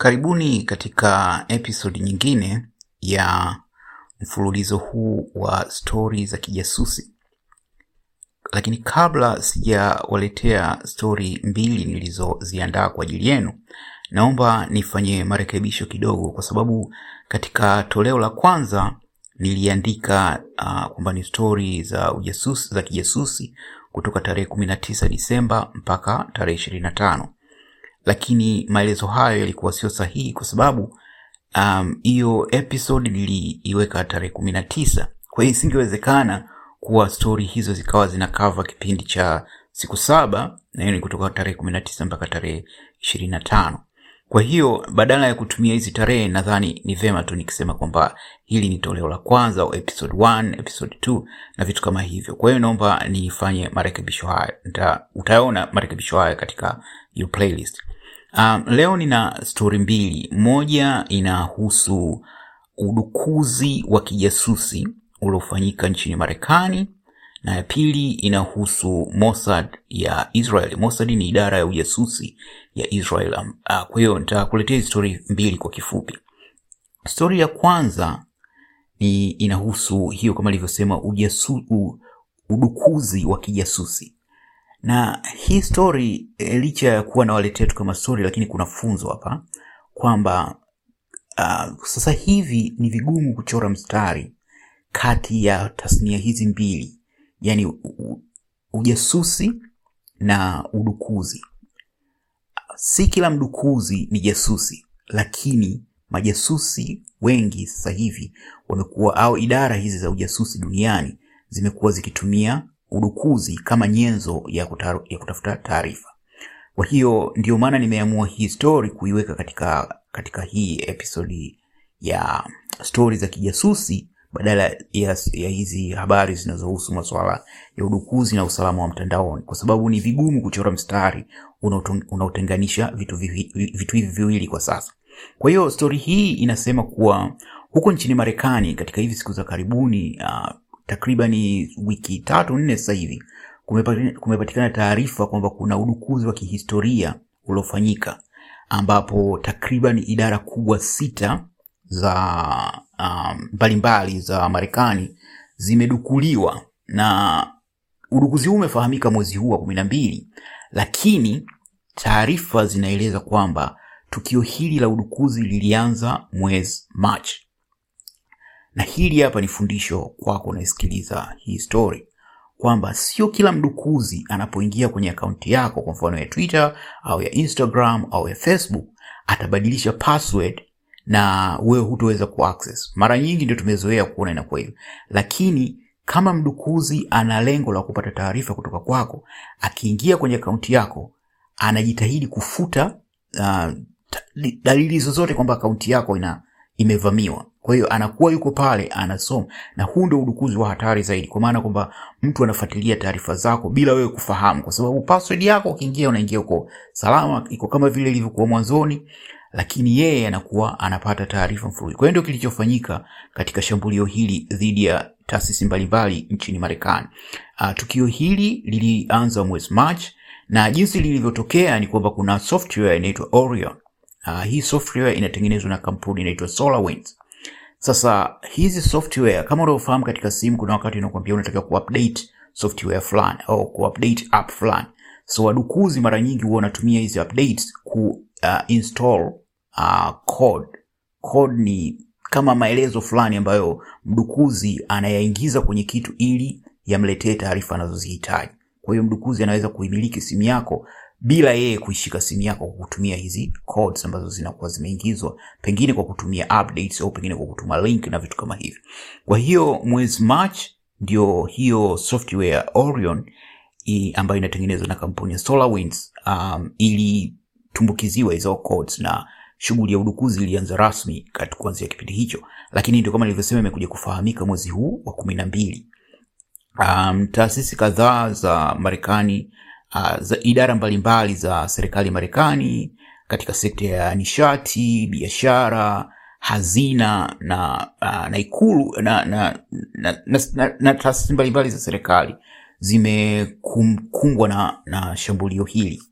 Karibuni katika episodi nyingine ya mfululizo huu wa stori za kijasusi. Lakini kabla sijawaletea stori mbili nilizoziandaa kwa ajili yenu, naomba nifanye marekebisho kidogo, kwa sababu katika toleo la kwanza niliandika uh, kwamba ni stori za ujasusi za kijasusi kutoka tarehe 19 Disemba mpaka tarehe 25 lakini maelezo hayo yalikuwa sio sahihi kwa sababu hiyo um, episode niliiweka tarehe kumi na tisa kwa hiyo isingewezekana kuwa stori hizo zikawa zina kava kipindi cha siku saba na hiyo ni kutoka tarehe kumi na tisa mpaka tarehe ishirini na tano kwa hiyo badala ya kutumia hizi tarehe nadhani ni vema tu nikisema kwamba hili ni toleo la kwanza au episode 1 episode 2 na vitu kama hivyo. Kwa hiyo naomba nifanye marekebisho haya utaona marekebisho haya katika your playlist um, leo nina stori mbili. Moja inahusu udukuzi wa kijasusi uliofanyika nchini marekani na ya pili inahusu mossad ya israel. Mossad ni idara ya ujasusi ya israel. Uh, kwa hiyo nitakuletea stori mbili kwa kifupi. Stori ya kwanza ni inahusu hiyo kama ilivyosema udukuzi wa kijasusi na hii story e, licha ya kuwa nawaletea tu kama story lakini kuna funzo hapa kwamba uh, sasa hivi ni vigumu kuchora mstari kati ya tasnia hizi mbili. Yani u, ujasusi na udukuzi. Si kila mdukuzi ni jasusi lakini majasusi wengi sasa hivi wamekuwa au idara hizi za ujasusi duniani zimekuwa zikitumia udukuzi kama nyenzo ya, kutaru, ya kutafuta taarifa. Kwa hiyo ndio maana nimeamua hii story kuiweka katika katika hii episodi ya stori za kijasusi badala ya, ya hizi habari zinazohusu masuala ya udukuzi na usalama wa mtandaoni. Kwa sababu ni vigumu kuchora mstari unaotenganisha vitu, hivi viwili kwa sasa. Kwa hiyo stori hii inasema kuwa huko nchini marekani katika hivi siku za karibuni uh, takribani wiki tatu nne sasa hivi kumepatikana taarifa kwamba kuna udukuzi wa kihistoria uliofanyika ambapo takriban idara kubwa sita za mbalimbali um, za marekani zimedukuliwa. Na udukuzi huu umefahamika mwezi huu wa kumi na mbili lakini taarifa zinaeleza kwamba tukio hili la udukuzi lilianza mwezi machi na hili hapa ni fundisho kwako unayesikiliza hii story kwamba sio kila mdukuzi anapoingia kwenye akaunti yako kwa mfano ya twitter au ya instagram au ya facebook atabadilisha password na wewe hutoweza kuaccess. Mara nyingi ndio tumezoea kuona inakuwa hivyo. Lakini kama mdukuzi ana lengo la kupata taarifa kutoka kwako akiingia kwenye akaunti yako anajitahidi kufuta uh, dalili zozote kwamba akaunti yako ina imevamiwa kwa hiyo anakuwa yuko pale anasoma. Na huu ndio udukuzi wa hatari zaidi kwa maana kwamba mtu anafuatilia taarifa zako bila wewe kufahamu kwa sababu password yako ukiingia unaingia uko salama iko kama vile ilivyokuwa mwanzoni lakini yeye anakuwa anapata taarifa mfululizo. Kwa hiyo ndio kilichofanyika katika shambulio hili dhidi ya taasisi mbalimbali nchini marekani. Uh, tukio hili lilianza mwezi march na jinsi lilivyotokea ni kwamba kuna software inaitwa orion. Uh, hii software inatengenezwa na kampuni inaitwa solarwinds sasa hizi software kama unavyofahamu katika simu kuna wakati unakwambia unatakiwa kuupdate software fulani au kuupdate app fulani. So wadukuzi mara nyingi huwa wanatumia hizi updates ku uh, install uh, code. Code ni kama maelezo fulani ambayo mdukuzi anayaingiza kwenye kitu ili yamletee taarifa anazozihitaji. Kwa hiyo mdukuzi anaweza kuimiliki simu yako bila yeye kuishika simu yako kwa kutumia hizi codes ambazo zinakuwa zimeingizwa pengine kwa kutumia updates au pengine kwa kutuma link na vitu kama hivyo. Kwa hiyo mwezi march ndio hiyo software orion ambayo inatengenezwa na kampuni ya solarwinds um, ilitumbukiziwa hizo codes na shughuli ya udukuzi ilianza rasmi kuanzia kipindi hicho. Lakini ndio kama nilivyosema imekuja kufahamika mwezi huu wa kumi na mbili. Um, taasisi kadhaa za marekani uh, za idara mbalimbali za serikali Marekani katika sekta ya nishati, biashara, hazina na uh, na ikulu na na, na, na, na, na taasisi mbalimbali za serikali zimekumbwa na, na shambulio hili.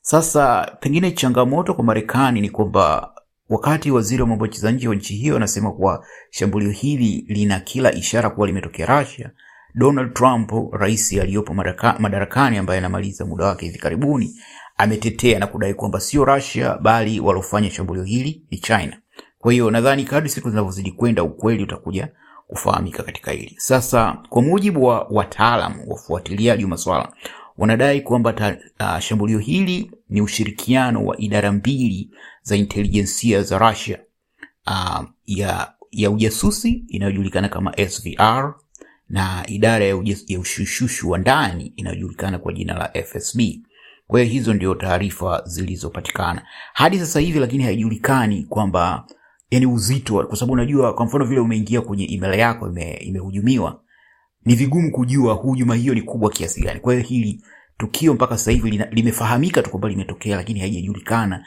Sasa pengine changamoto kwa Marekani ni kwamba wakati waziri wa mambo ya nje wa nchi hiyo anasema kuwa shambulio hili lina kila ishara kuwa limetokea Russia, Donald Trump, rais aliyopo madarakani ambaye anamaliza muda wake hivi karibuni, ametetea na kudai kwamba sio Russia bali walofanya shambulio hili ni China. Kwa hiyo nadhani kadri siku zinavyozidi kwenda ukweli utakuja kufahamika katika hili. Sasa kwa mujibu wa wataalamu wafuatiliaji wa masuala wanadai kwamba uh, shambulio hili ni ushirikiano wa idara mbili za intelijensia za Russia uh, ya, ya ujasusi inayojulikana kama SVR na idara ya, ushushushu wa ndani inayojulikana kwa jina la FSB. Kwa hiyo hizo ndio taarifa zilizopatikana hadi sasa hivi, lakini haijulikani kwamba yani uzito, kwa sababu unajua, kwa mfano vile umeingia kwenye email yako imehujumiwa, ime ni vigumu kujua hujuma hiyo ni kubwa kiasi gani. Kwa hiyo hili tukio mpaka sasa hivi limefahamika tu kwamba limetokea, lakini haijajulikana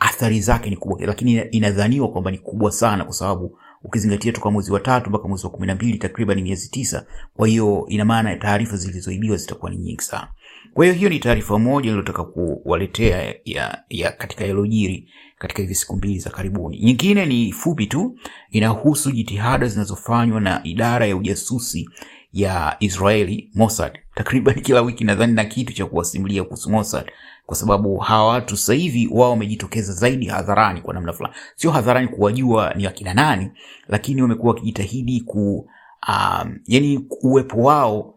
athari zake ni kubwa, lakini inadhaniwa kwamba ni kubwa sana, kwa sababu ukizingatia toka mwezi wa tatu mpaka mwezi wa kumi na mbili takriban miezi tisa. Kwa hiyo ina maana taarifa zilizoibiwa zitakuwa ni nyingi sana. Kwa hiyo hiyo ni taarifa moja niliyotaka kuwaletea ya, ya katika yalojiri katika hivi siku mbili za karibuni. Nyingine ni fupi tu, inahusu jitihada zinazofanywa na idara ya ujasusi ya Israeli Mossad. Takriban kila wiki nadhani na kitu cha kuwasimulia kuhusu Mossad, kwa sababu hawa watu sasa hivi wao wamejitokeza zaidi hadharani kwa namna fulani, sio hadharani kuwajua ni wakina nani, lakini wamekuwa wakijitahidi ku um, yani uwepo wao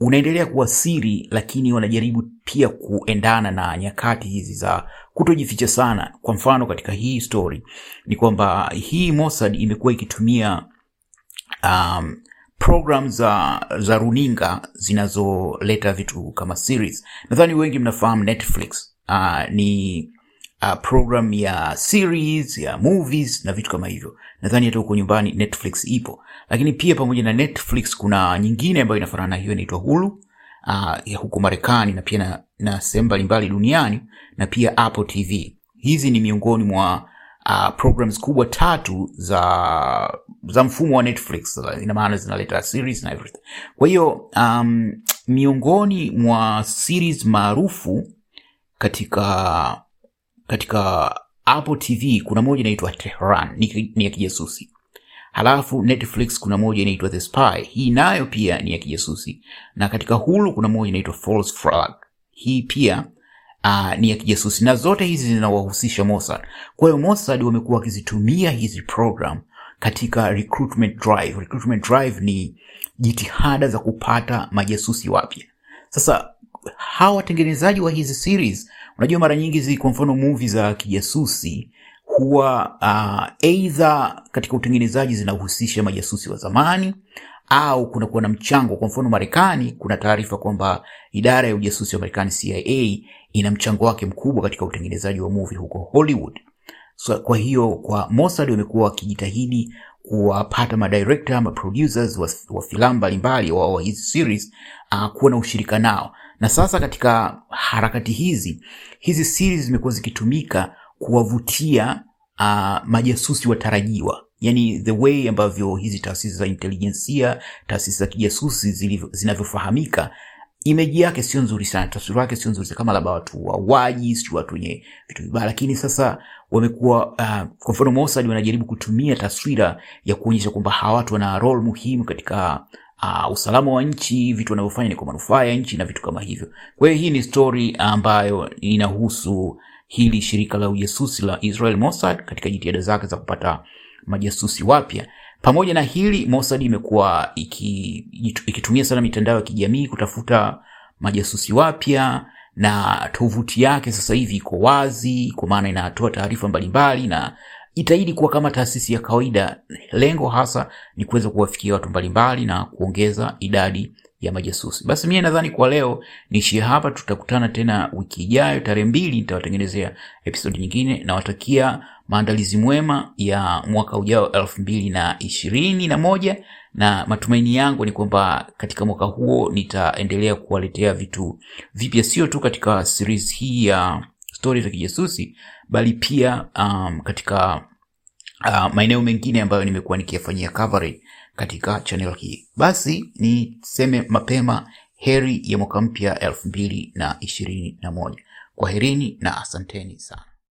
unaendelea kuwa siri, lakini wanajaribu pia kuendana na nyakati hizi za kutojificha sana. Kwa mfano katika hii story ni kwamba hii Mossad imekuwa ikitumia um, program za, za runinga zinazoleta vitu kama series. Nadhani wengi mnafahamu Netflix. Uh, ni uh, program ya series ya movies na vitu kama hivyo. Nadhani hata huko nyumbani Netflix ipo, lakini pia pamoja na Netflix kuna nyingine ambayo inafanana na hiyo inaitwa Hulu uh, ya huko Marekani na pia na, na sehemu mbalimbali duniani na pia Apple TV. Hizi ni miongoni mwa uh, programs kubwa tatu za za mfumo wa Netflix, ina maana zinaleta series na everything. Kwa hiyo um, miongoni mwa series maarufu katika katika Apple TV kuna moja inaitwa Tehran, ni, ya kijasusi. Halafu Netflix kuna moja inaitwa The Spy, hii nayo pia ni ya kijasusi, na katika Hulu kuna moja inaitwa False Flag, hii pia uh, ni ya kijasusi, na zote hizi zinawahusisha Mossad. Kwa hiyo Mossad wamekuwa wakizitumia hizi program katika recruitment drive. Recruitment drive ni jitihada za kupata majasusi wapya. Sasa hawa watengenezaji wa hizi series, unajua mara nyingi zi kwa mfano movie za kijasusi huwa uh, either katika utengenezaji zinahusisha majasusi wa zamani au kunakuwa na mchango. Kwa mfano Marekani, kuna taarifa kwamba idara ya ujasusi wa Marekani CIA ina mchango wake mkubwa katika utengenezaji wa movie huko Hollywood. So, kwa hiyo kwa Mossad wamekuwa wakijitahidi kuwapata madirector producers wa, wa filamu mbalimbali wa, wa hizi series uh, kuwa na ushirika nao, na sasa katika harakati hizi hizi series zimekuwa zikitumika kuwavutia uh, majasusi watarajiwa, yani the way ambavyo hizi taasisi za intelijensia, taasisi za kijasusi zinavyofahamika imeji yake sio nzuri sana, taswira yake sio nzuri kama labda watu wawaji, sio watu wenye vitu vibaya. Lakini sasa wamekuwa uh, kwa mfano Mossad wanajaribu kutumia taswira ya kuonyesha kwamba hawa watu wana role muhimu katika uh, usalama wa nchi, vitu wanavyofanya ni kwa manufaa ya nchi na vitu kama hivyo. Kwa hii ni story ambayo inahusu hili shirika la ujasusi la Israel Mossad katika jitihada zake za kupata majasusi wapya. Pamoja na hili, Mossad imekuwa ikitumia iki sana mitandao ya kijamii kutafuta majasusi wapya, na tovuti yake sasa hivi iko wazi, kwa maana inatoa taarifa mbalimbali na itaidi kuwa kama taasisi ya kawaida. Lengo hasa ni kuweza kuwafikia watu mbalimbali na kuongeza idadi ya majasusi. Basi mimi nadhani kwa leo niishie hapa, tutakutana tena wiki ijayo tarehe mbili, nitawatengenezea episodi nyingine. Nawatakia maandalizi mwema ya mwaka ujao elfu mbili na ishirini na moja na matumaini yangu ni kwamba katika mwaka huo nitaendelea kuwaletea vitu vipya, sio tu katika series hii ya stori za kijasusi, bali pia um, katika uh, maeneo mengine ambayo nimekuwa nikiyafanyia coverage katika channel hii. Basi niseme mapema heri ya mwaka mpya elfu mbili na ishirini na moja. Kwaherini na asanteni sana.